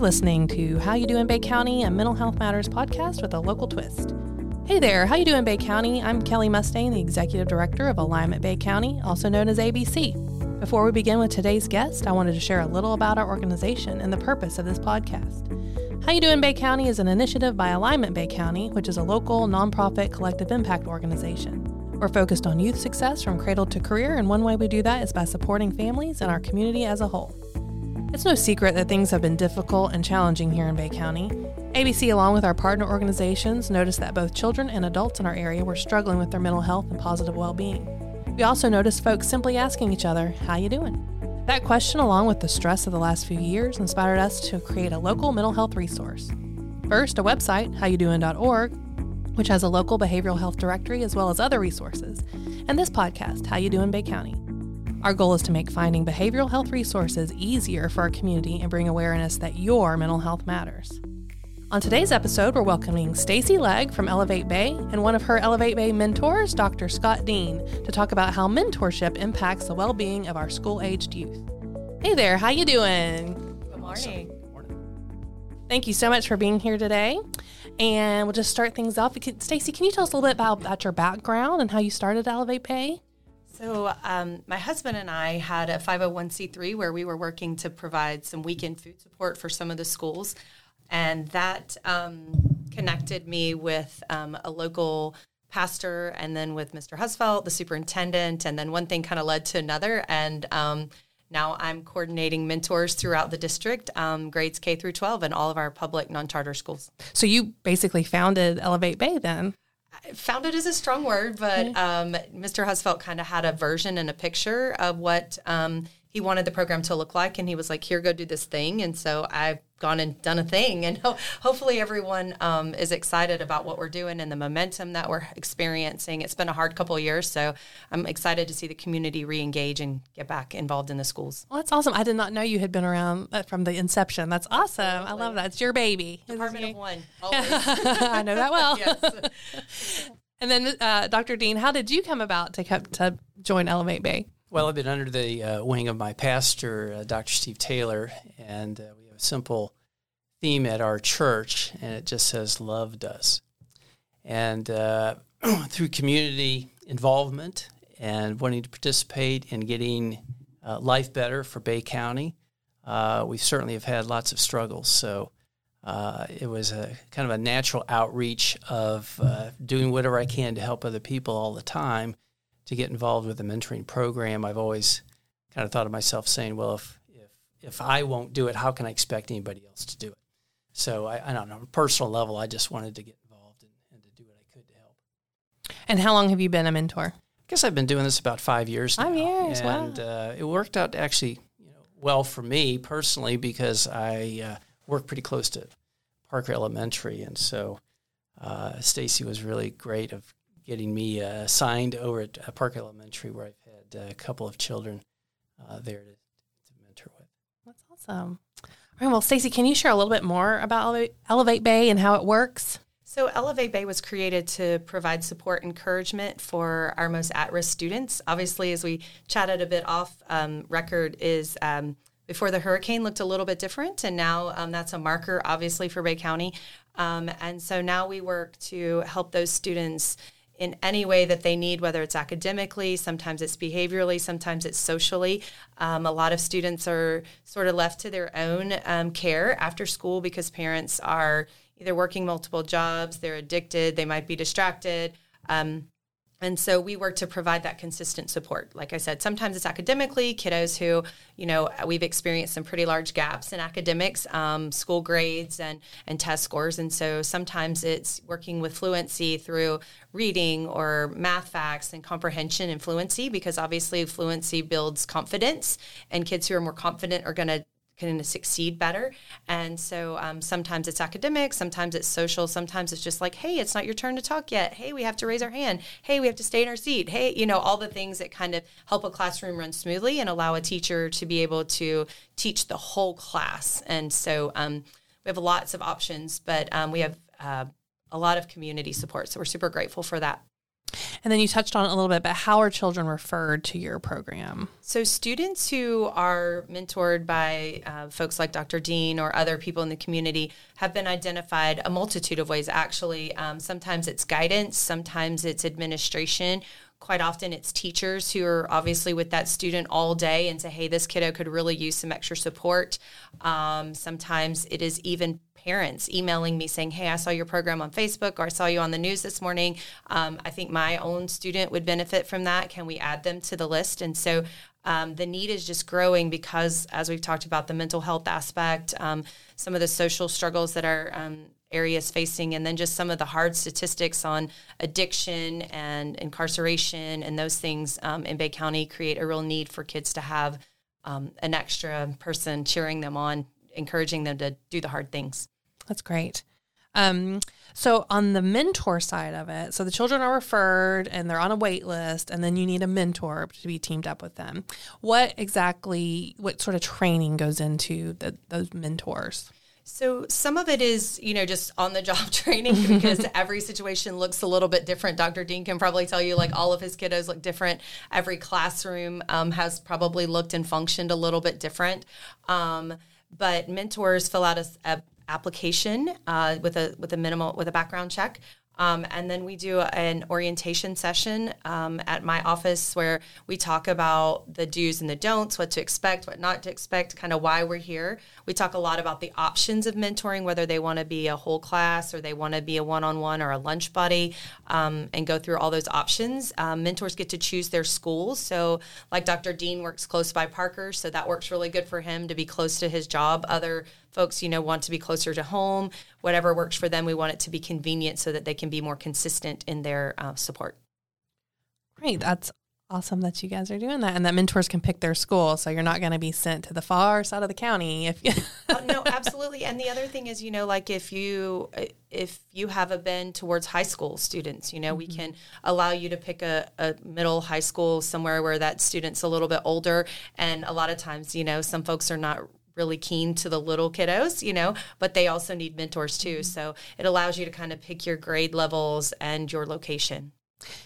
You're listening to How You Do in Bay County, a Mental Health Matters podcast with a local twist. Hey there, how you doing Bay County? I'm Kelly Mustang, the Executive Director of Alignment Bay County, also known as ABC. Before we begin with today's guest, I wanted to share a little about our organization and the purpose of this podcast. How You Doing Bay County is an initiative by Alignment Bay County, which is a local nonprofit collective impact organization. We're focused on youth success from cradle to career, and one way we do that is by supporting families and our community as a whole. It's no secret that things have been difficult and challenging here in Bay County. ABC, along with our partner organizations, noticed that both children and adults in our area were struggling with their mental health and positive well-being. We also noticed folks simply asking each other, "How you doing?" That question, along with the stress of the last few years, inspired us to create a local mental health resource. First, a website, howudoin.org, which has a local behavioral health directory as well as other resources, and this podcast, How You Doing Bay County. Our goal is to make finding behavioral health resources easier for our community and bring awareness that your mental health matters. On today's episode, we're welcoming Stacy Legg from Elevate Bay and one of her Elevate Bay mentors, Dr. Scott Dean, to talk about how mentorship impacts the well-being of our school-aged youth. Hey there, how you doing? Good morning. Thank you so much for being here today. And we'll just start things off. Stacy, can you tell us a little bit about, about your background and how you started Elevate Bay? So, um, my husband and I had a 501c3 where we were working to provide some weekend food support for some of the schools. And that um, connected me with um, a local pastor and then with Mr. Husfelt, the superintendent. And then one thing kind of led to another. And um, now I'm coordinating mentors throughout the district, um, grades K through 12, in all of our public non charter schools. So, you basically founded Elevate Bay then? Founded is a strong word, but um, Mr. Husfelt kind of had a version and a picture of what um, he wanted the program to look like, and he was like, "Here, go do this thing." And so I've gone and done a thing, and ho- hopefully everyone um, is excited about what we're doing and the momentum that we're experiencing. It's been a hard couple years, so I'm excited to see the community re-engage and get back involved in the schools. Well, that's awesome. I did not know you had been around uh, from the inception. That's awesome. I love that. It's your baby. Department of One. Always. I know that well. yes. And then, uh, Dr. Dean, how did you come about to come, to join Elevate Bay? Well, I've been under the uh, wing of my pastor, uh, Dr. Steve Taylor, and uh, simple theme at our church, and it just says "Love does." And uh, through community involvement and wanting to participate in getting uh, life better for Bay County, uh, we certainly have had lots of struggles. So it was a kind of a natural outreach of doing whatever I can to help other people all the time to get involved with the mentoring program, I've always kind of thought of myself saying, well, if, if, I won't do it, how can I expect anybody else to do it? So I, I don't know, on a personal level, I just wanted to get involved and, and, to do what I could to help. And how long have you been a mentor? I guess I've been doing this about five years Five now. years, and, wow. uh, it worked out actually you know, well for me personally because I uh, work pretty close to Parker Elementary. And so uh, Stacy was really great of getting me uh, assigned over at uh, Park Elementary, where I've had uh, a couple of children uh, there to, to, mentor with. That's awesome. All right, well, Stacy, can you share a little bit more about Elevate, Bay and how it works? So, Elevate Bay was created to provide support and encouragement for our most at risk students. Obviously, as we chatted a bit off um, record, is um, before the hurricane looked a little bit different, and now um, that's a marker, obviously, for Bay County. Um, and so now we work to help those students in any way that they need, whether it's academically, sometimes it's behaviorally, sometimes it's socially. Um, a lot of students are sort of left to their own um, care after school because parents are either working multiple jobs, they're addicted, they might be distracted. Um, and so we work to provide that consistent support. Like I said, sometimes it's academically, kiddos who, you know, we've experienced some pretty large gaps in academics, um, school grades and, and test scores. And so sometimes it's working with fluency through reading or math facts and comprehension and fluency, because obviously fluency builds confidence. And kids who are more confident are going to can succeed better. And so um, sometimes it's academic, sometimes it's social, sometimes it's just like, hey, it's not your turn to talk yet. Hey, we have to raise our hand. Hey, we have to stay in our seat. Hey, you know, all the things that kind of help a classroom run smoothly and allow a teacher to be able to teach the whole class. And so um, we have lots of options, but um, we have uh, a lot of community support. So we're super grateful for that. And then you touched on it a little bit, but how are children referred to your program? So, students who are mentored by uh, folks like Dr. Dean or other people in the community have been identified a multitude of ways, actually. Um, sometimes it's guidance, sometimes it's administration. Quite often, it's teachers who are obviously with that student all day and say, hey, this kiddo could really use some extra support. Um, sometimes it is even parents emailing me saying, Hey, I saw your program on Facebook or I saw you on the news this morning. Um, I think my own student would benefit from that. Can we add them to the list? And so um, the need is just growing because, as we've talked about, the mental health aspect, um, some of the social struggles that our um, areas facing, and then just some of the hard statistics on addiction and incarceration and those things um, in Bay County create a real need for kids to have um, an extra person cheering them on encouraging them to do the hard things. That's great. Um, so on the mentor side of it, so the children are referred and they're on a wait list, and then you need a mentor to be teamed up with them. What exactly, what sort of training goes into the, those mentors? So some of it is, you know, just on the job training because every situation looks a little bit different. Dr. Dean can probably tell you like all of his kiddos look different. Every classroom um, has probably looked and functioned a little bit different. Um, but mentors fill out a, a application uh, with a with a minimal with a background check. Um, and then we do an orientation session um, at my office where we talk about the do's and the don'ts, what to expect, what not to expect, kind of why we're here. We talk a lot about the options of mentoring, whether they want to be a whole class or they want to be a one on one or a lunch buddy, um, and go through all those options. Um, mentors get to choose their schools. So, like Dr. Dean works close by Parker, so that works really good for him to be close to his job. Other folks, you know, want to be closer to home. Whatever works for them, we want it to be convenient so that they can be more consistent in their uh, support. Great. That's awesome that you guys are doing that and that mentors can pick their school so you're not going to be sent to the far side of the county if you oh, no absolutely and the other thing is you know like if you if you have a bend towards high school students you know mm-hmm. we can allow you to pick a, a middle high school somewhere where that student's a little bit older and a lot of times you know some folks are not really keen to the little kiddos, you know, but they also need mentors too. Mm-hmm. So it allows you to kind of pick your grade levels and your location.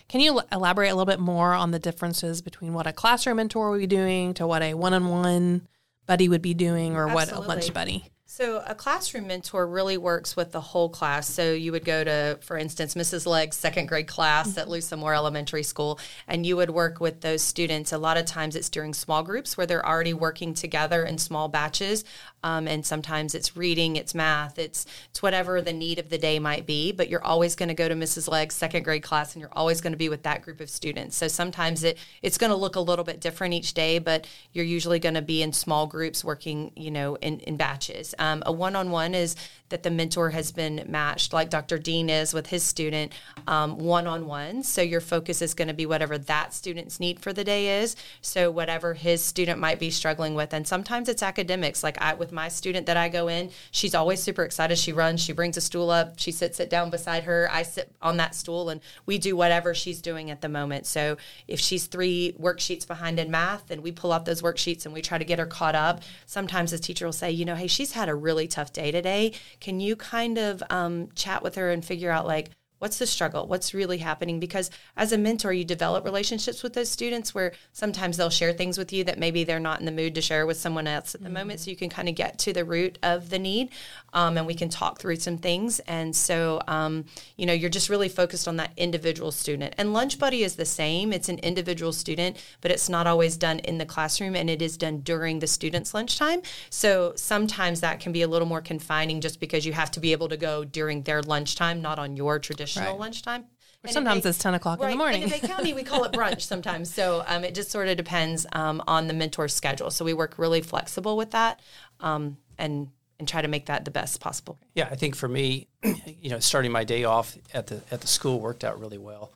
Can you elaborate a little bit more on the differences between what a classroom mentor would be doing to what a one on one buddy would be doing or Absolutely. what a lunch buddy? So, a classroom mentor really works with the whole class. So, you would go to, for instance, Mrs. Legg's second grade class mm-hmm. at Lucille Moore Elementary School, and you would work with those students. A lot of times it's during small groups where they're already working together in small batches. Um, and sometimes it's reading, it's math, it's, it's whatever the need of the day might be. But you're always going to go to Mrs. Legg's second grade class, and you're always going to be with that group of students. So, sometimes it, it's going to look a little bit different each day, but you're usually going to be in small groups working, you know, in, in batches. Um, a one on one is that the mentor has been matched, like Dr. Dean is with his student, one on one. So your focus is going to be whatever that student's need for the day is. So whatever his student might be struggling with. And sometimes it's academics. Like I, with my student that I go in, she's always super excited. She runs, she brings a stool up, she sits it down beside her. I sit on that stool and we do whatever she's doing at the moment. So if she's three worksheets behind in math, then we pull out those worksheets and we try to get her caught up. Sometimes the teacher will say, you know, hey, she's had a really tough day today. Can you kind of um, chat with her and figure out like What's the struggle? What's really happening? Because as a mentor, you develop relationships with those students where sometimes they'll share things with you that maybe they're not in the mood to share with someone else at the mm-hmm. moment. So you can kind of get to the root of the need um, and we can talk through some things. And so, um, you know, you're just really focused on that individual student. And Lunch Buddy is the same, it's an individual student, but it's not always done in the classroom and it is done during the student's lunchtime. So sometimes that can be a little more confining just because you have to be able to go during their lunchtime, not on your traditional traditional right. lunchtime. Or sometimes Bay, it's 10 o'clock right, in the morning. in Bay County, we call it brunch sometimes. So um, it just sort of depends um, on the mentor's schedule. So we work really flexible with that um, and and try to make that the best possible. Yeah, I think for me, you know, starting my day off at the at the school worked out really well.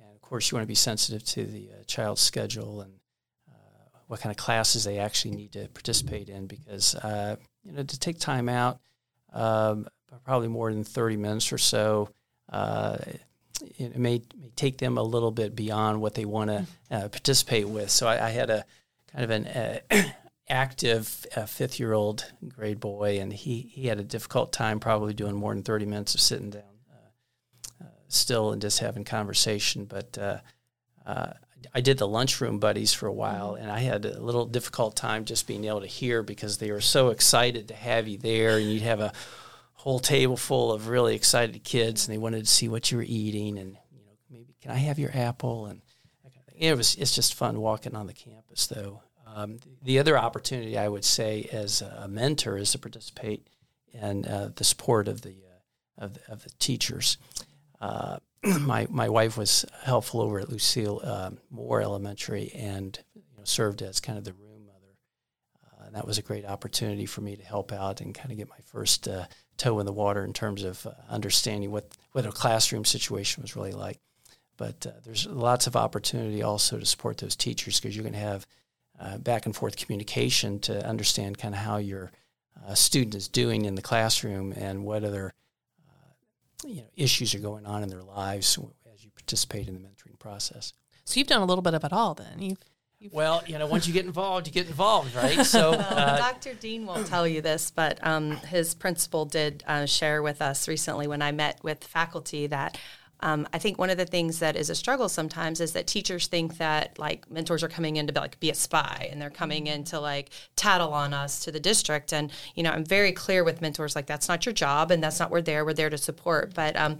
And of course, you want to be sensitive to the uh, child's schedule and uh, what kind of classes they actually need to participate in because uh, you know to take time out, um, probably more than thirty minutes or so uh, it may, may take them a little bit beyond what they want to uh, participate with. So I, I, had a kind of an uh, active uh, fifth year old grade boy, and he, he had a difficult time probably doing more than 30 minutes of sitting down. Uh, uh, still and just having conversation. But uh, uh, I did the lunchroom buddies for a while, and I had a little difficult time just being able to hear because they were so excited to have you there, and you'd have a whole table full of really excited kids, and they wanted to see what you were eating, and you know, maybe can I have your apple and. It was it's just fun walking on the campus, though. Um, the other opportunity I would say as a mentor is to participate in uh, the support of the uh, of, of the teachers. Uh, my my wife was helpful over at Lucille um, Moore Elementary and you know, served as kind of the room mother. Uh, and that was a great opportunity for me to help out and kind of get my first uh, toe in the water in terms of uh, understanding what what a classroom situation was really like. But uh, there's lots of opportunity also to support those teachers because you're going to have uh, back and forth communication to understand kind of how your student is doing in the classroom and what other you know issues are going on in their lives as you participate in the mentoring process. So you've done a little bit of it all then. You've, you've well, you know, once you get involved, you get involved, right? So uh, Dr. Dean won't tell you this, but um, his principal did uh, share with us recently when I met with faculty that um, I think one of the things that is a struggle sometimes is that teachers think that like mentors are coming in to be like be a spy and they're coming in to like tattle on us to the district. And you know, I'm very clear with mentors like that's not your job and that's not we're there. We're there to support. But um,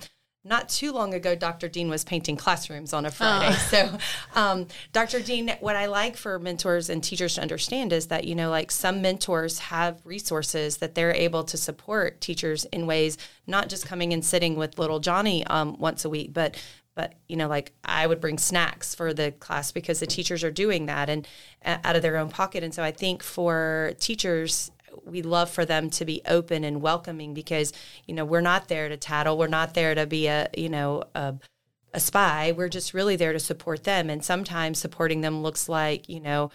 not too long ago, Dr. Dean was painting classrooms on a Friday. Oh. So, um, Dr. Dean, what I like for mentors and teachers to understand is that, you know, like some mentors have resources that they're able to support teachers in ways, not just coming and sitting with little Johnny um, once a week, but but you know like i would bring snacks for the class because the teachers are doing that and uh, out of their own pocket and so i think for teachers we love for them to be open and welcoming because you know we're not there to tattle we're not there to be a you know a, a spy we're just really there to support them and sometimes supporting them looks like you know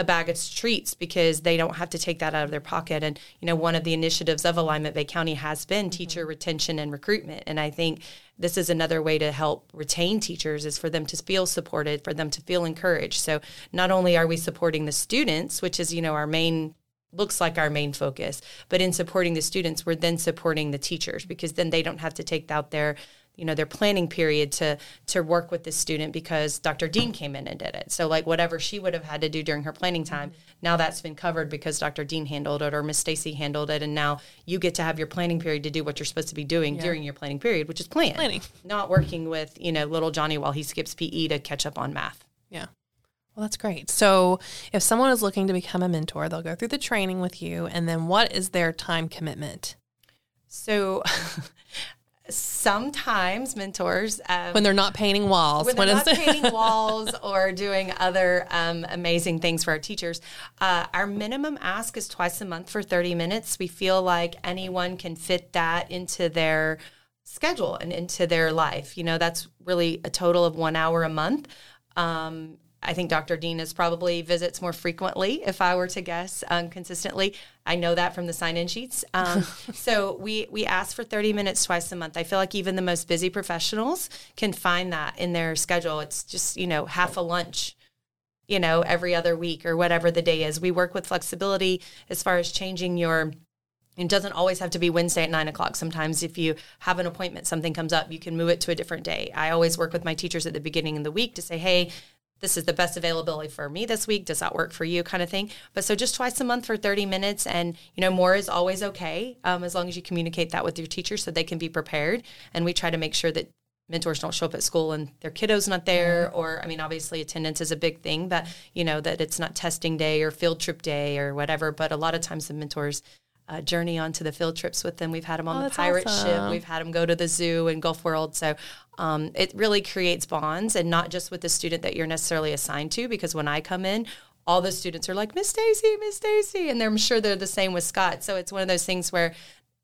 a bag of treats because they don't have to take that out of their pocket. And, you know, one of the initiatives of Alignment Bay County has been mm-hmm. teacher retention and recruitment. And I think this is another way to help retain teachers is for them to feel supported, for them to feel encouraged. So not only are we supporting the students, which is, you know, our main looks like our main focus. But in supporting the students, we're then supporting the teachers because then they don't have to take out their you know their planning period to to work with the student because Dr. Dean came in and did it. So like whatever she would have had to do during her planning time, now that's been covered because Dr. Dean handled it or Miss Stacy handled it and now you get to have your planning period to do what you're supposed to be doing yeah. during your planning period, which is plan. Planning. Not working with, you know, little Johnny while he skips PE to catch up on math. Yeah. Well, that's great. So, if someone is looking to become a mentor, they'll go through the training with you. And then, what is their time commitment? So, sometimes mentors um, when they're not painting walls when they're not painting walls or doing other um, amazing things for our teachers uh, our minimum ask is twice a month for 30 minutes we feel like anyone can fit that into their schedule and into their life you know that's really a total of one hour a month um, I think Dr. Dean is probably visits more frequently, if I were to guess, um, consistently. I know that from the sign-in sheets. Um, so we we ask for 30 minutes twice a month. I feel like even the most busy professionals can find that in their schedule. It's just you know half a lunch, you know, every other week or whatever the day is. We work with flexibility as far as changing your it doesn't always have to be Wednesday at nine o'clock. Sometimes, if you have an appointment, something comes up, you can move it to a different day. I always work with my teachers at the beginning of the week to say, hey, this is the best availability for me this week. Does that work for you? Kind of thing. But so just twice a month for 30 minutes. And, you know, more is always okay um, as long as you communicate that with your teacher so they can be prepared. And we try to make sure that mentors don't show up at school and their kiddo's not there mm-hmm. or i mean obviously attendance is a big thing but you know that it's not testing day or field trip day or whatever but a lot of times the mentors uh, journey onto the field trips with them. We've had them on oh, the pirate awesome. ship. We've had them go to the zoo and Gulf World. So um, it really creates bonds, and not just with the student that you're necessarily assigned to. Because when I come in, all the students are like Miss Stacy, Miss Stacy, and I'm sure they're the same with Scott. So it's one of those things where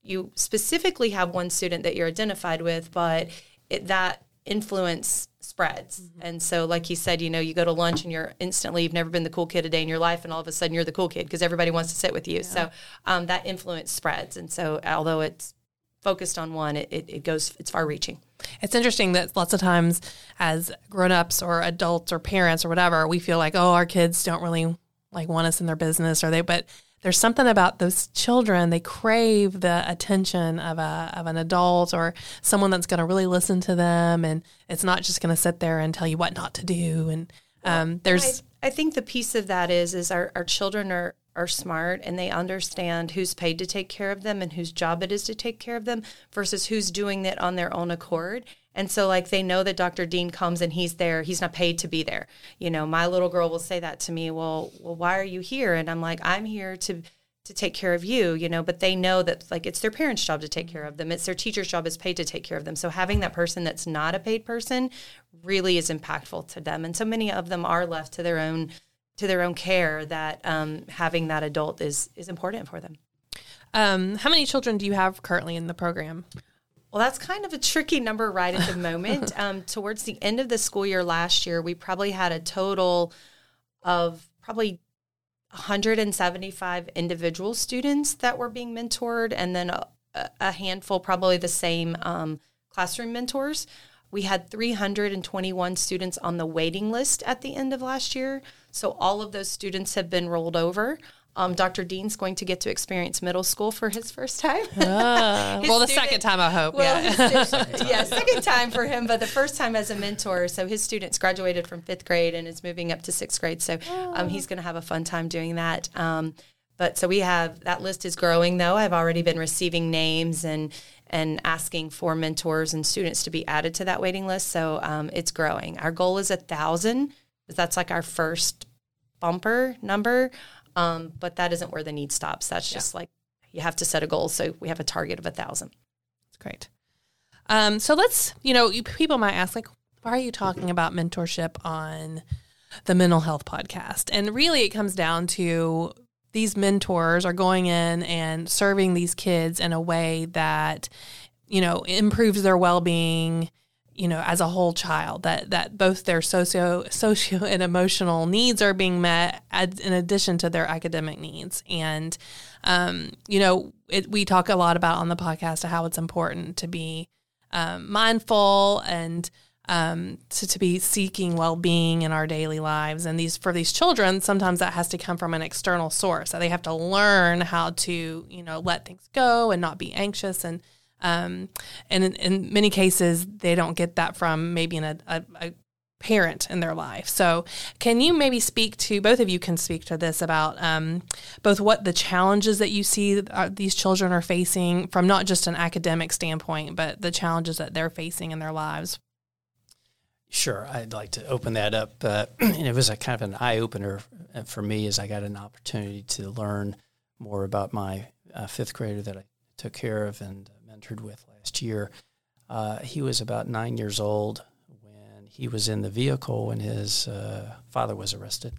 you specifically have one student that you're identified with, but it, that influence spreads. Mm-hmm. And so, like he said, you know, you go to lunch and you're instantly, you've never been the cool kid a day in your life, and all of a sudden you're the cool kid because everybody wants to sit with you. Yeah. So um, that influence spreads. And so, although it's focused on one, it, it, it goes, it's far reaching. It's interesting that lots of times as grown-ups or adults or parents or whatever, we feel like, oh, our kids don't really like want us in their business or they, but there's something about those children they crave the attention of a of an adult or someone that's going to really listen to them and it's not just going to sit there and tell you what not to do and um, there's I, I think the piece of that is is our, our children are are smart and they understand who's paid to take care of them and whose job it is to take care of them versus who's doing it on their own accord. And so, like, they know that Dr. Dean comes and he's there. He's not paid to be there. You know, my little girl will say that to me. Well, well, why are you here? And I'm like, I'm here to to take care of you. You know, but they know that like it's their parents' job to take care of them. It's their teacher's job is paid to take care of them. So having that person that's not a paid person really is impactful to them. And so many of them are left to their own to their own care that um, having that adult is is important for them. Um, how many children do you have currently in the program? Well, that's kind of a tricky number right at the moment. um, towards the end of the school year last year, we probably had a total of probably 175 individual students that were being mentored, and then a, a handful, probably the same um, classroom mentors. We had 321 students on the waiting list at the end of last year. So all of those students have been rolled over. Um, Dr. Dean's going to get to experience middle school for his first time. Uh, well, the student, second time, I hope. Well, yeah. Student, yeah, second time for him, but the first time as a mentor. So his students graduated from fifth grade and is moving up to sixth grade. So um, he's going to have a fun time doing that. Um, but so we have that list is growing though. I've already been receiving names and and asking for mentors and students to be added to that waiting list. So um, it's growing. Our goal is a thousand. That's like our first bumper number. Um, but that isn't where the need stops. That's just yeah. like you have to set a goal. So we have a target of a thousand. That's great. Um, so let's, you know, people might ask, like, why are you talking about mentorship on the mental health podcast? And really, it comes down to these mentors are going in and serving these kids in a way that, you know, improves their well being you know as a whole child that that both their socio socio and emotional needs are being met ad, in addition to their academic needs. And um, you know it, we talk a lot about on the podcast how it's important to be um, mindful and um, to, to be seeking well-being in our daily lives. And these for these children sometimes that has to come from an external source so they have to learn how to you know let things go and not be anxious. And um, and in, in, many cases, they don't get that from maybe a, a, a parent in their life. So, can you maybe speak to both of you can speak to this about um, both what the challenges that you see uh, these children are facing from not just an academic standpoint, but the challenges that they're facing in their lives? Sure, I'd like to open that up. Uh, and it was a kind of an eye opener for me as I got an opportunity to learn more about my uh, fifth grader that I took care of and mentored with last year. Uh, he was about nine years old when he was in the vehicle when his uh, father was arrested.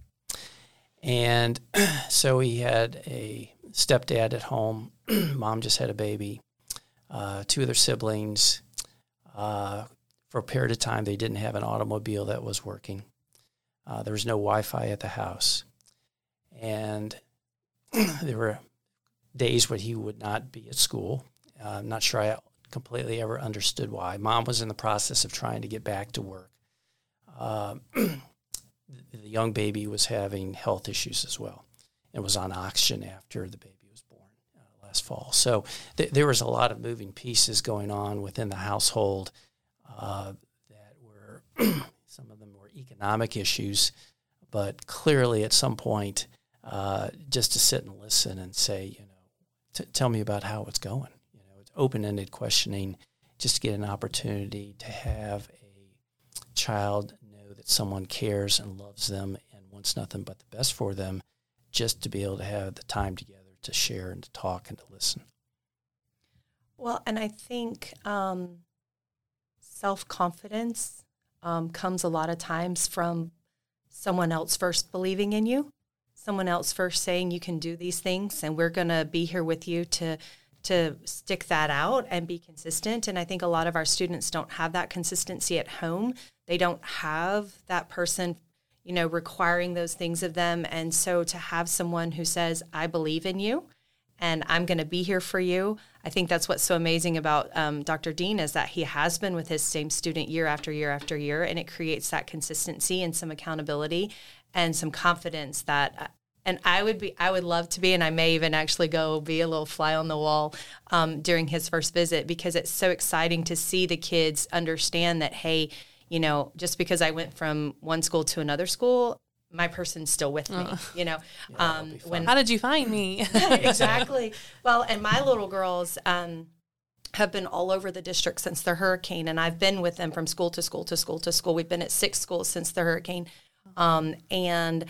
And so he had a stepdad at home. Mom just had a baby. Uh, two of their siblings. Uh, for a period of time, they didn't have an automobile that was working. Uh, there was no Wi Fi at the house. And there were days when he would not be at school. Uh, I'm not sure I completely ever understood why. Mom was in the process of trying to get back to work. Uh, the young baby was having health issues as well and was on oxygen after the baby was born uh, last fall. So th- there was a lot of moving pieces going on within the household uh, that were, some of them were economic issues, but clearly at some point, uh, just to sit and listen and say, you know, t- tell me about how it's going open ended questioning just to get an opportunity to have a child know that someone cares and loves them and wants nothing but the best for them, just to be able to have the time together to share and to talk and to listen. Well, and I think um, self confidence um, comes a lot of times from someone else first believing in you, someone else first saying you can do these things, and we're going to be here with you to to stick that out and be consistent. And I think a lot of our students don't have that consistency at home. They don't have that person, you know, requiring those things of them. And so to have someone who says, I believe in you and I'm going to be here for you. I think that's what's so amazing about um, Dr. Dean is that he has been with his same student year after year after year, and it creates that consistency and some accountability and some confidence that And I would be, I would love to be, and I may even actually go be a little fly on the wall um, during his first visit because it's so exciting to see the kids understand that, hey, you know, just because I went from one school to another school, my person's still with me. Uh, you know, yeah, um, when how did you find me? exactly. Well, and my little girls. Um, have been all over the district since the hurricane, and I've been with them from school to school to school to school. We've been at six schools since the hurricane, um, and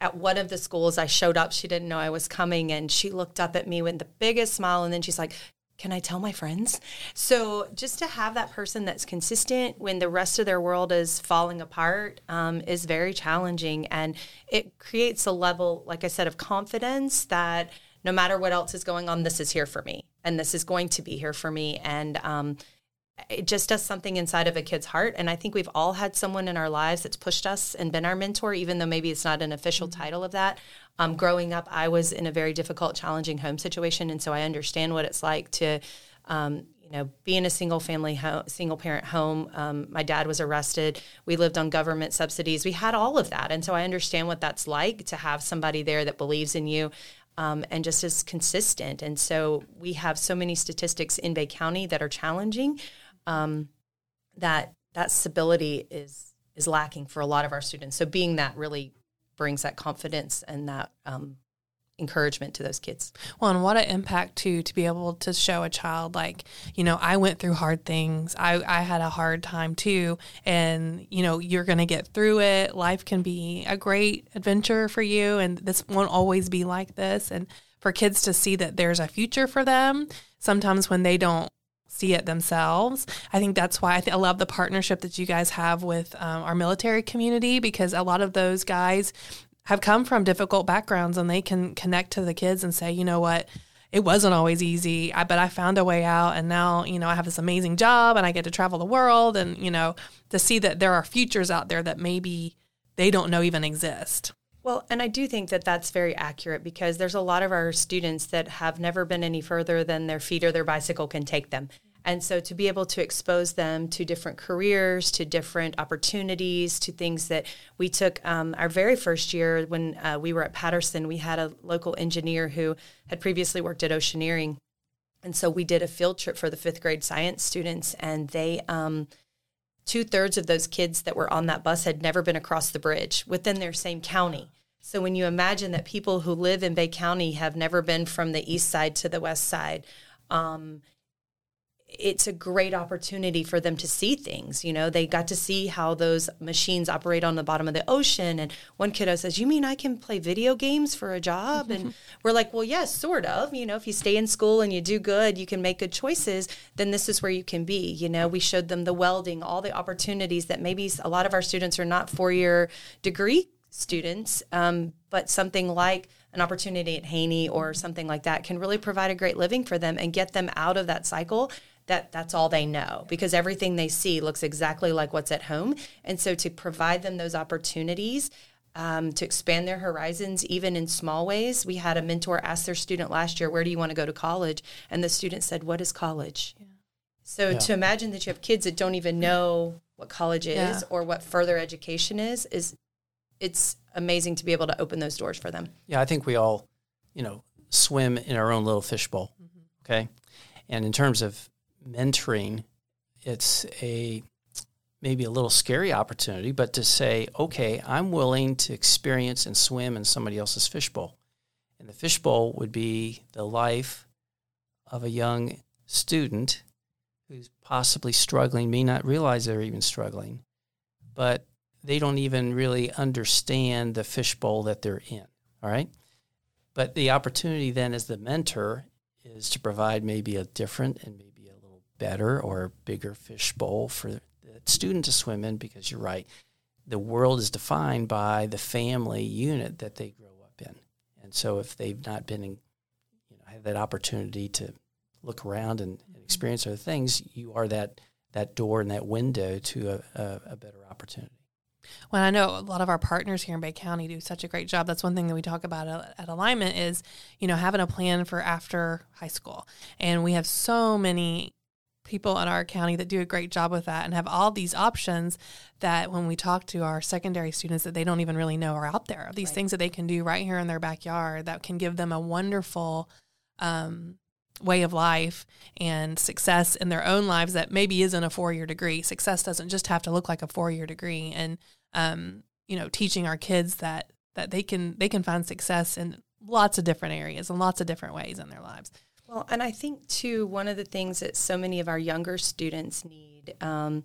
at one of the schools, I showed up. She didn't know I was coming, and she looked up at me with the biggest smile, and then she's like, can I tell my friends? So just to have that person that's consistent when the rest of their world is falling apart um, is very challenging, and it creates a level, like I said, of confidence that no matter what else is going on, this is here for me, and this is going to be here for me, and um, it just does something inside of a kid's heart. And I think we've all had someone in our lives that's pushed us and been our mentor, even though maybe it's not an official mm-hmm. title of that. Um, growing up, I was in a very difficult, challenging home situation, and so I understand what it's like to, um, you know, be in a single family, home, single parent home. Um, my dad was arrested. We lived on government subsidies. We had all of that, and so I understand what that's like to have somebody there that believes in you. Um, and just is consistent. And so we have so many statistics in Bay County that are challenging um, that that stability is is lacking for a lot of our students. So being that really brings that confidence and that um, encouragement to those kids. Well, and what an impact too to be able to show a child like, you know, I went through hard things. I, I had a hard time too. And, you know, you're to get through it. Life can be a great adventure for you. And this won't always be like this. And for kids to see that there's a future for them, sometimes when they don't see it themselves. I think that's why I, th- I love the partnership that you guys have with um, our military community because a lot of those guys have come from difficult backgrounds and they can connect to the kids and say, you know what, it wasn't always easy, but I found a way out. And now, you know, I have this amazing job and I get to travel the world and, you know, to see that there are futures out there that maybe they don't know even exist. Well, and I do think that that's very accurate because there's a lot of our students that have never been any further than their feet or their bicycle can take them. And so to be able to expose them to different careers, to different opportunities, to things that we took um, our very first year when uh, we were at Patterson, we had a local engineer who had previously worked at Oceaneering. And so we did a field trip for the fifth grade science students, and they, um, two thirds of those kids that were on that bus had never been across the bridge within their same county. So when you imagine that people who live in Bay County have never been from the east side to the west side, um, it's a great opportunity for them to see things. You know, they got to see how those machines operate on the bottom of the ocean. And one kiddo says, You mean I can play video games for a job? And we're like, Well, yes, sort of. You know, if you stay in school and you do good, you can make good choices, then this is where you can be. You know, we showed them the welding, all the opportunities that maybe a lot of our students are not four year degree students, um, but something like an opportunity at Haney or something like that can really provide a great living for them and get them out of that cycle that that's all they know because everything they see looks exactly like what's at home. And so to provide them those opportunities um, to expand their horizons, even in small ways. We had a mentor ask their student last year, Where do you want to go to college? And the student said, What is college? Yeah. So yeah. to imagine that you have kids that don't even know what college is yeah. or what further education is, is it's amazing to be able to open those doors for them. Yeah, I think we all, you know, swim in our own little fishbowl. Mm-hmm. Okay. And in terms of mentoring, it's a maybe a little scary opportunity, but to say, okay, I'm willing to experience and swim in somebody else's fishbowl. And the fishbowl would be the life of a young student who's possibly struggling, may not realize they're even struggling, but they don't even really understand the fishbowl that they're in. All right. But the opportunity then as the mentor is to provide maybe a different and maybe better or bigger fish bowl for the student to swim in because you're right. The world is defined by the family unit that they grow up in. And so if they've not been in, you know, have that opportunity to look around and, and experience other things, you are that that door and that window to a, a, a better opportunity. Well, I know a lot of our partners here in Bay County do such a great job. That's one thing that we talk about at Alignment is, you know, having a plan for after high school. And we have so many people in our county that do a great job with that and have all these options that when we talk to our secondary students that they don't even really know are out there. These right. things that they can do right here in their backyard that can give them a wonderful um, way of life and success in their own lives that maybe isn't a four year degree. Success doesn't just have to look like a four year degree. And um, you know, teaching our kids that that they can they can find success in lots of different areas and lots of different ways in their lives. Well, and I think too one of the things that so many of our younger students need um,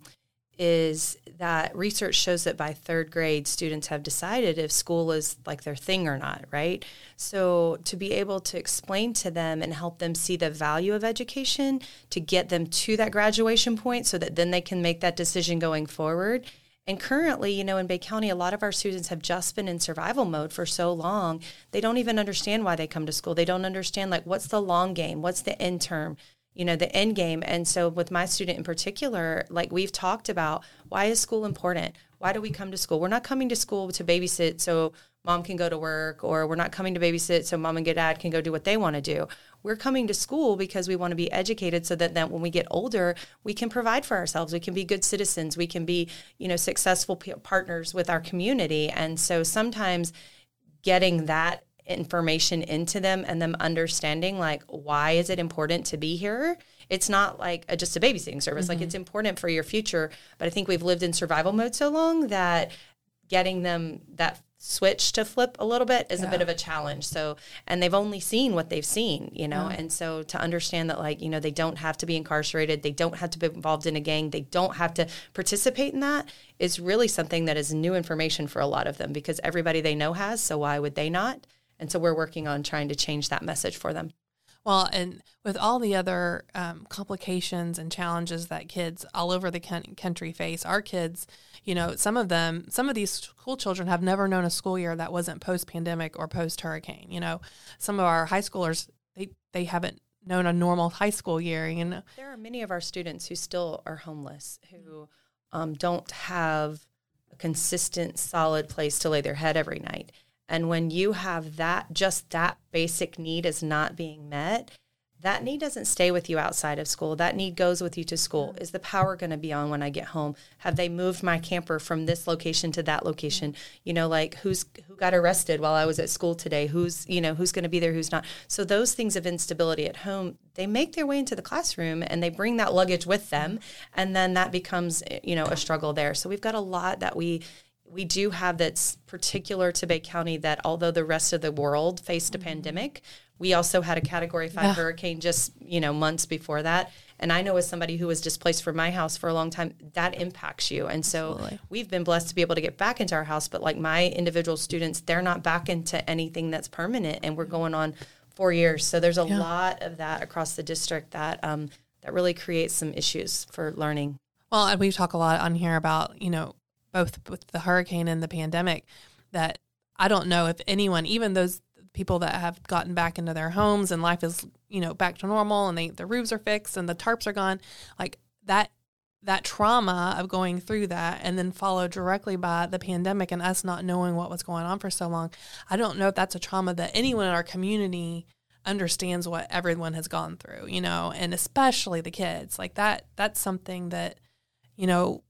is that research shows that by third grade, students have decided if school is like their thing or not, right? So to be able to explain to them and help them see the value of education to get them to that graduation point so that then they can make that decision going forward. And currently, you know, in Bay County, a lot of our students have just been in survival mode for so long, they don't even understand why they come to school. They don't understand, like, what's the long game? What's the end term? you know the end game and so with my student in particular like we've talked about why is school important why do we come to school we're not coming to school to babysit so mom can go to work or we're not coming to babysit so mom and dad can go do what they want to do we're coming to school because we want to be educated so that then when we get older we can provide for ourselves. We can be good citizens. We can be you know successful p- partners with our community. And so sometimes getting that information into them and them understanding like why is it important to be here? It's not like a, just a babysitting service. Mm-hmm. like it's important for your future. But i think we've lived in survival mode so long that getting them that switch to flip a little bit is yeah. a bit of a challenge so and they've only seen what they've seen you know yeah. and so to understand that like you know they don't have to be incarcerated they don't have to be involved in a gang they don't have to participate in that is really something that is new information for a lot of them because everybody they know has so why would they not and so we're working on trying to change that message for them. Well, and with all the other um, complications and challenges that kids all over the country face, our kids, you know, some of them, some of these school children have never known a school year that wasn't post pandemic or post hurricane. You know, some of our high schoolers, they, they haven't known a normal high school year. You know, there are many of our students who still are homeless, who um, don't have a consistent, solid place to lay their head every night. And when you have that, just that basic need is not being met, that need doesn't stay with you outside of school. That need goes with you to school. Mm. Is the power going to be on when I get home? Have they moved my camper from this location to that location? Mm. You know, like who's who got arrested while I was at school today? Who's, you know, who's going to be there, who's not? So those things of instability at home, they make their way into the classroom and they bring that luggage with them mm. and then that becomes, eh, you know, a struggle there. So we've got a lot that we we do have that's particular to Bay County that although the rest of the world faced a mm-hmm. pandemic, we also had a category five yeah. hurricane just, you know, months before that. And I know as somebody who was displaced from my house for a long time, that impacts you. And so Absolutely. we've been blessed to be able to get back into our house. But like my individual students, they're not back into anything that's permanent. And we're going on four years. So there's a yeah. lot of that across the district that um, that really creates some issues for learning. Well, and we talk a lot on here about, you know, both with the hurricane and the pandemic that I don't know if anyone, even those people that have gotten back into their homes and life is, you know, back to normal and they the roofs are fixed and the tarps are gone, like that that trauma of going through that and then followed directly by the pandemic and us not knowing what was going on for so long. I don't know if that's a trauma that anyone in our community understands what everyone has gone through, you know, and especially the kids. Like that that's something that you know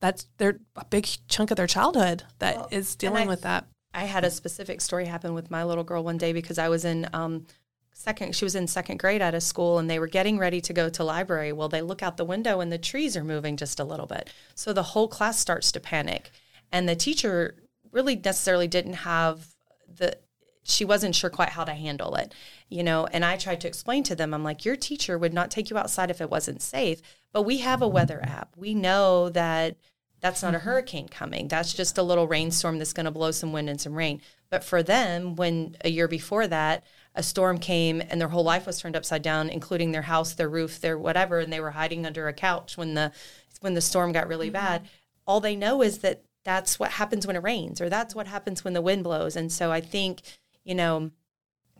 that's their a big chunk of their childhood that well, is dealing I, with that. I had a specific story happen with my little girl one day because I was in um, second she was in second grade at a school and they were getting ready to go to library. Well, they look out the window and the trees are moving just a little bit. So the whole class starts to panic. And the teacher really necessarily didn't have the she wasn't sure quite how to handle it, you know. And I tried to explain to them, I'm like, your teacher would not take you outside if it wasn't safe. But we have a weather app. We know that that's not a mm-hmm. hurricane coming. That's just a little rainstorm that's going to blow some wind and some rain. But for them, when a year before that, a storm came and their whole life was turned upside down, including their house, their roof, their whatever, and they were hiding under a couch when the when the storm got really mm-hmm. bad. All they know is that that's what happens when it rains, or that's what happens when the wind blows. And so I think, you know,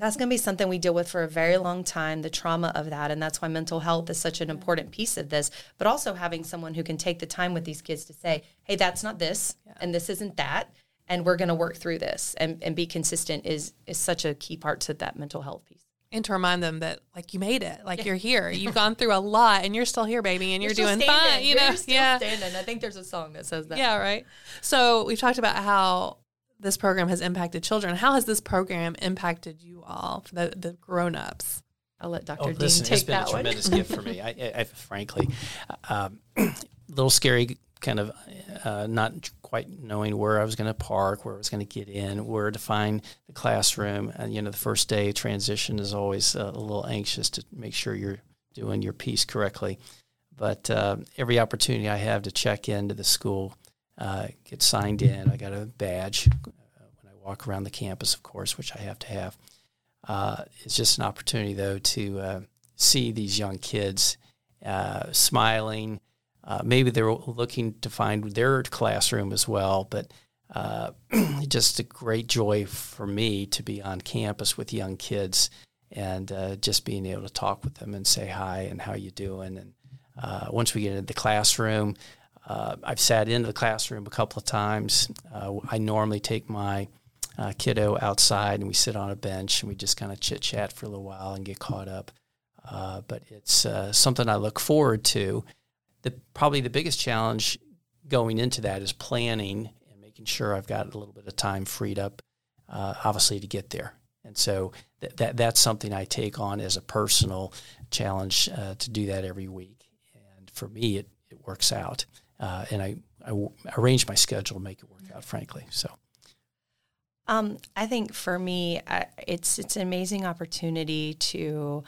that's going to be something we deal with for a very long time the trauma of that and that's why mental health is such an important piece of this but also having someone who can take the time with these kids to say hey that's not this yeah. and this isn't that and we're going to work through this and, and be consistent is is such a key part to that mental health piece and to remind them that like you made it, like you're here, you've gone through a lot, and you're still here, baby, and you're, still doing fine. You You're know, still yeah, standing. I think there's a song that says that. yeah, right. So we've talked about how this program has impacted children. How has this program impacted you all, the the grown ups? I'll let Dr. Oh, Dean listen, take it's been that a one. tremendous gift for me. I, I, I frankly, um, a little scary, kind of uh, not quite knowing where I was going to park, where I was going to get in, where to find the classroom. And you know, the first day transition is always uh, a little anxious to make sure you're doing your piece correctly. But uh, every opportunity I have to check into the school, uh, get signed in. I got a badge uh, when I walk around the campus, of course, which I have to have. Uh, it's just an opportunity, though, to uh, see these young kids uh, smiling. Uh, maybe they're looking to find their classroom as well, but just a great joy for me to be on campus with young kids and just being able to talk with them and say hi and how you doing. And uh, once we get into the classroom, uh, I've sat into the classroom a couple of times. Uh, I normally take my uh, kiddo outside and we sit on a bench and we just kind of chit chat for a little while and get caught up. Uh, but it's uh, something I look forward to. The probably the biggest challenge going into that is planning and making sure I've got a little bit of time freed up, uh, obviously to get there. And so th- that that's something I take on as a personal challenge to do that every week. And for me, it, it works out. Uh, and I, I w- arrange my schedule to make it work out, frankly. So. Um, I think for me, it's it's an amazing opportunity to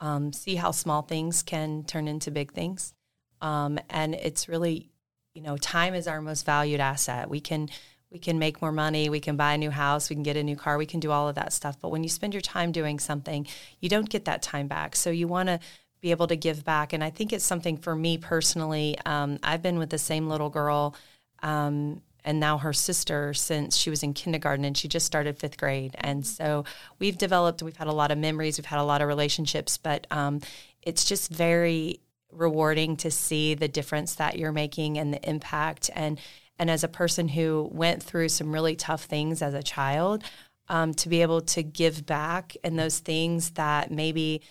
um, see how small things can turn into big things, um, and it's really, you know, time is our most valued asset. We can we can make more money, we can buy a new house, we can get a new car, we can do all of that stuff. But when you spend your time doing something, you don't get that time back. So you want to be able to give back, and I think it's something for me personally. Um, I've been with the same little girl. Um, and now her sister since she was in kindergarten and she just started fifth grade. And so we've developed, we've had a lot of memories, we've had a lot of relationships, but um, it's just very rewarding to see the difference that you're making and the impact. And and as a person who went through some really tough things as a child, um, to be able to give back and those things that maybe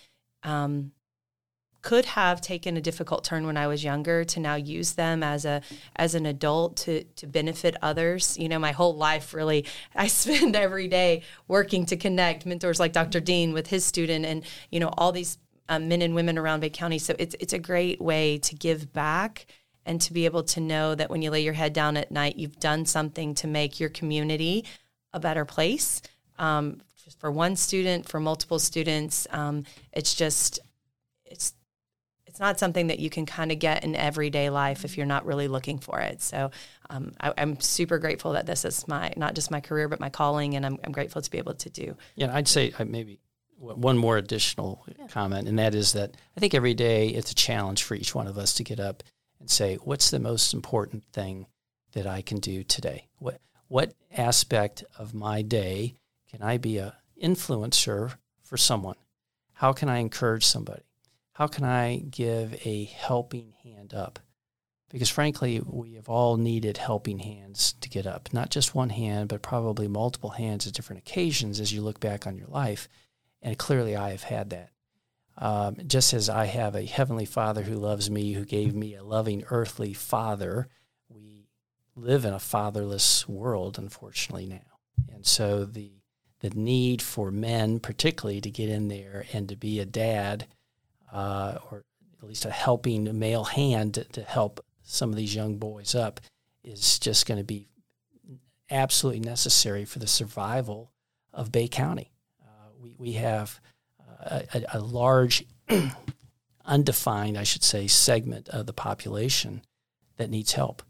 um, could have taken a difficult turn when I was younger to now use them as a as an adult to to benefit others. You know, my whole life really I spend every day working to connect mentors like Dr. Dean with his student and you know all these um, men and women around Bay County. So it's it's a great way to give back and to be able to know that when you lay your head down at night, you've done something to make your community a better place. Um, for one student, for multiple students, um, it's just it's it's not something that you can kind of get in everyday life if you're not really looking for it. So um, I, am super grateful that this is my not just my career but my calling, and I'm, I'm grateful to be able to do. Yeah, I'd say uh, maybe one more additional yeah. comment, and that is that I think every day it's a challenge for each one of us to get up and say, "What's the most important thing that I can do today? What what aspect of my day can I be a influencer for someone? How can I encourage somebody?" How can I give a helping hand up? Because frankly, we have all needed helping hands to get up, not just one hand, but probably multiple hands at different occasions as you look back on your life. And clearly, I have had that. Um, just as I have a heavenly father who loves me, who gave me a loving earthly father, we live in a fatherless world, unfortunately, now. And so the the need for men, particularly, to get in there and to be a dad uh, or at least a helping male hand to, to help some of these young boys up is just going to be absolutely necessary for the survival of Bay County. Uh, we, we have uh, a, a, large, undefined, I should say, segment of the population that needs help.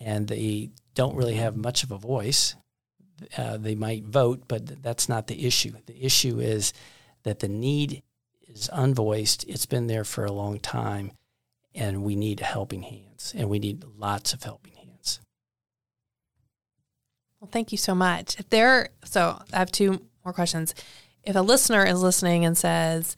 And they don't really have much of a voice. Uh, they might vote, but that's not the issue. The issue is that the need is unvoiced. It's been there for a long time, and we need helping hands, and we need lots of helping hands. Well, thank you so much. If there, so I have two more questions. If a listener is listening and says,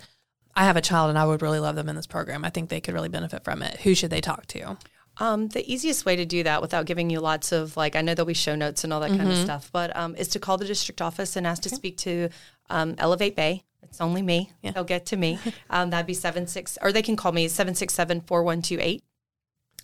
"I have a child and I would really love them in this program. I think they could really benefit from it." Who should they talk to? Um, the easiest way to do that without giving you lots of like I know there'll be show notes and all that mm-hmm. kind of stuff, but um, is to call the district office and ask okay. to speak to um, Elevate Bay. It's only me. Yeah. They'll get to me. Um, that'd be seven six, or they can call me seven six seven four one two eight,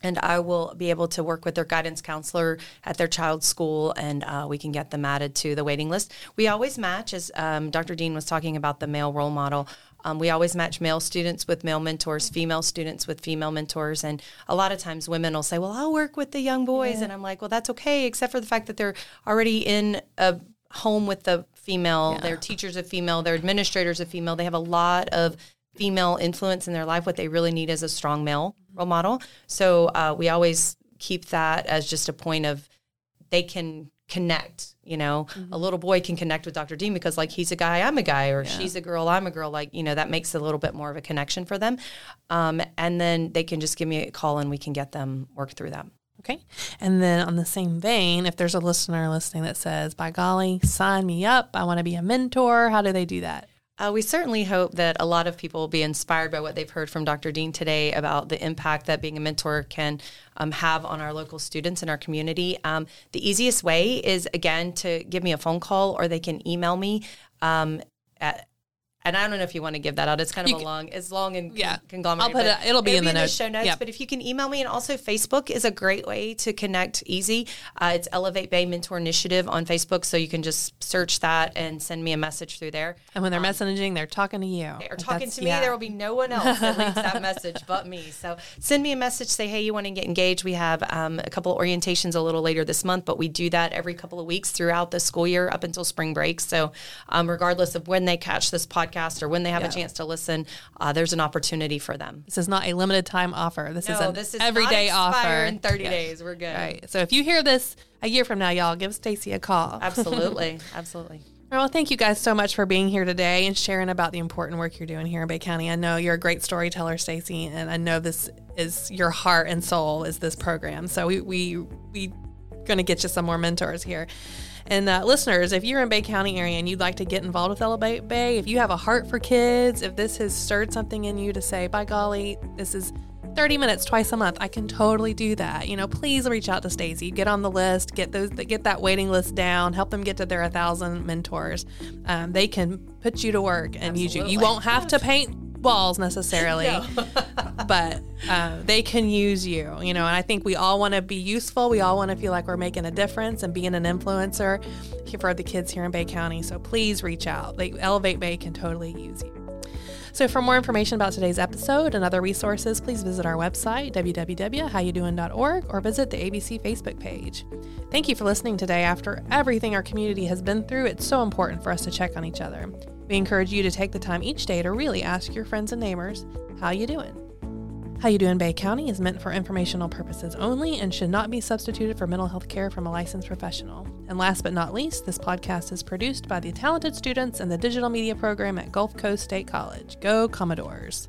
and I will be able to work with their guidance counselor at their child's school, and uh, we can get them added to the waiting list. We always match, as um, Dr. Dean was talking about the male role model. Um, we always match male students with male mentors, female students with female mentors, and a lot of times women will say, "Well, I'll work with the young boys," and I'm like, "Well, that's okay, except for the fact that they're already in a home with the female. Their teachers are female. Their administrators are female. They have a lot of female influence in their life. What they really need is a strong male role model. So uh, we always keep that as just a point of they can connect. You know, a little boy can connect with Dr. Dean because like he's a guy, I'm a guy, or she's a girl, I'm a girl. Like you know, that makes a little bit more of a connection for them. Um, and then they can just give me a call and we can get them work through that. Okay. And then on the same vein, if there's a listener listening that says, by golly, sign me up, I want to be a mentor, how do they do that? Uh, we certainly hope that a lot of people will be inspired by what they've heard from Dr. Dean today about the impact that being a mentor can um, have on our local students and our community. Um, the easiest way is, again, to give me a phone call or they can email me um, at and I don't know if you want to give that out. It's kind of You a can- long, it's long and Yeah. conglomerate. I'll put it- it'll be in the notes. show notes. Yep. But if you can email me, and also Facebook is a great way to connect easy. Uh, it's Elevate Bay Mentor Initiative on Facebook, so you can just search that and send me a message through there. And when they're messaging, they're talking to you. They're talking to me, yeah. there will be no one else that reads that message but me. So send me a message. Say, hey, you want to get engaged? We have um, a couple of orientations a little later this month, but we do that every couple of weeks throughout the school year up until spring break. So um, regardless of when they catch this podcast or when they have a chance to listen, uh, there's an opportunity for them. This is not a limited time offer. This is an this is everyday offer. in 30 Yeah. days. We're good. Right. So if you hear this a year from now, y'all, give Stacy a call. Absolutely. Absolutely. Well, thank you guys so much for being here today and sharing about the important work you're doing here in Bay County. I know you're a great storyteller, Stacy, and I know this is your heart and soul is this program. So we we we going to get you some more mentors here. And uh, listeners, if you're in Bay County area and you'd like to get involved with Elevate Bay, if you have a heart for kids, if this has stirred something in you to say, by golly, this is 30 minutes twice a month, I can totally do that. You know, please reach out to Stacy, get on the list, get those, get that waiting list down, help them get to their 1,000 mentors. Um, they can put you to work and use you. You won't have to paint walls necessarily, but uh, they can use you, you know, and I think we all want to be useful. We all want to feel like we're making a difference and being an influencer for the kids here in Bay County. So please reach out. Elevate Bay can totally use you. So, for more information about today's episode and other resources, please visit our website, www.howyoudooin.org, or visit the ABC Facebook page. Thank you for listening today. After everything our community has been through, it's so important for us to check on each other. We encourage you to take the time each day to really ask your friends and neighbors, how you doing? How You Doing Bay County is meant for informational purposes only and should not be substituted for mental health care from a licensed professional. And last but not least, this podcast is produced by the talented students in the digital media program at Gulf Coast State College. Go Commodores!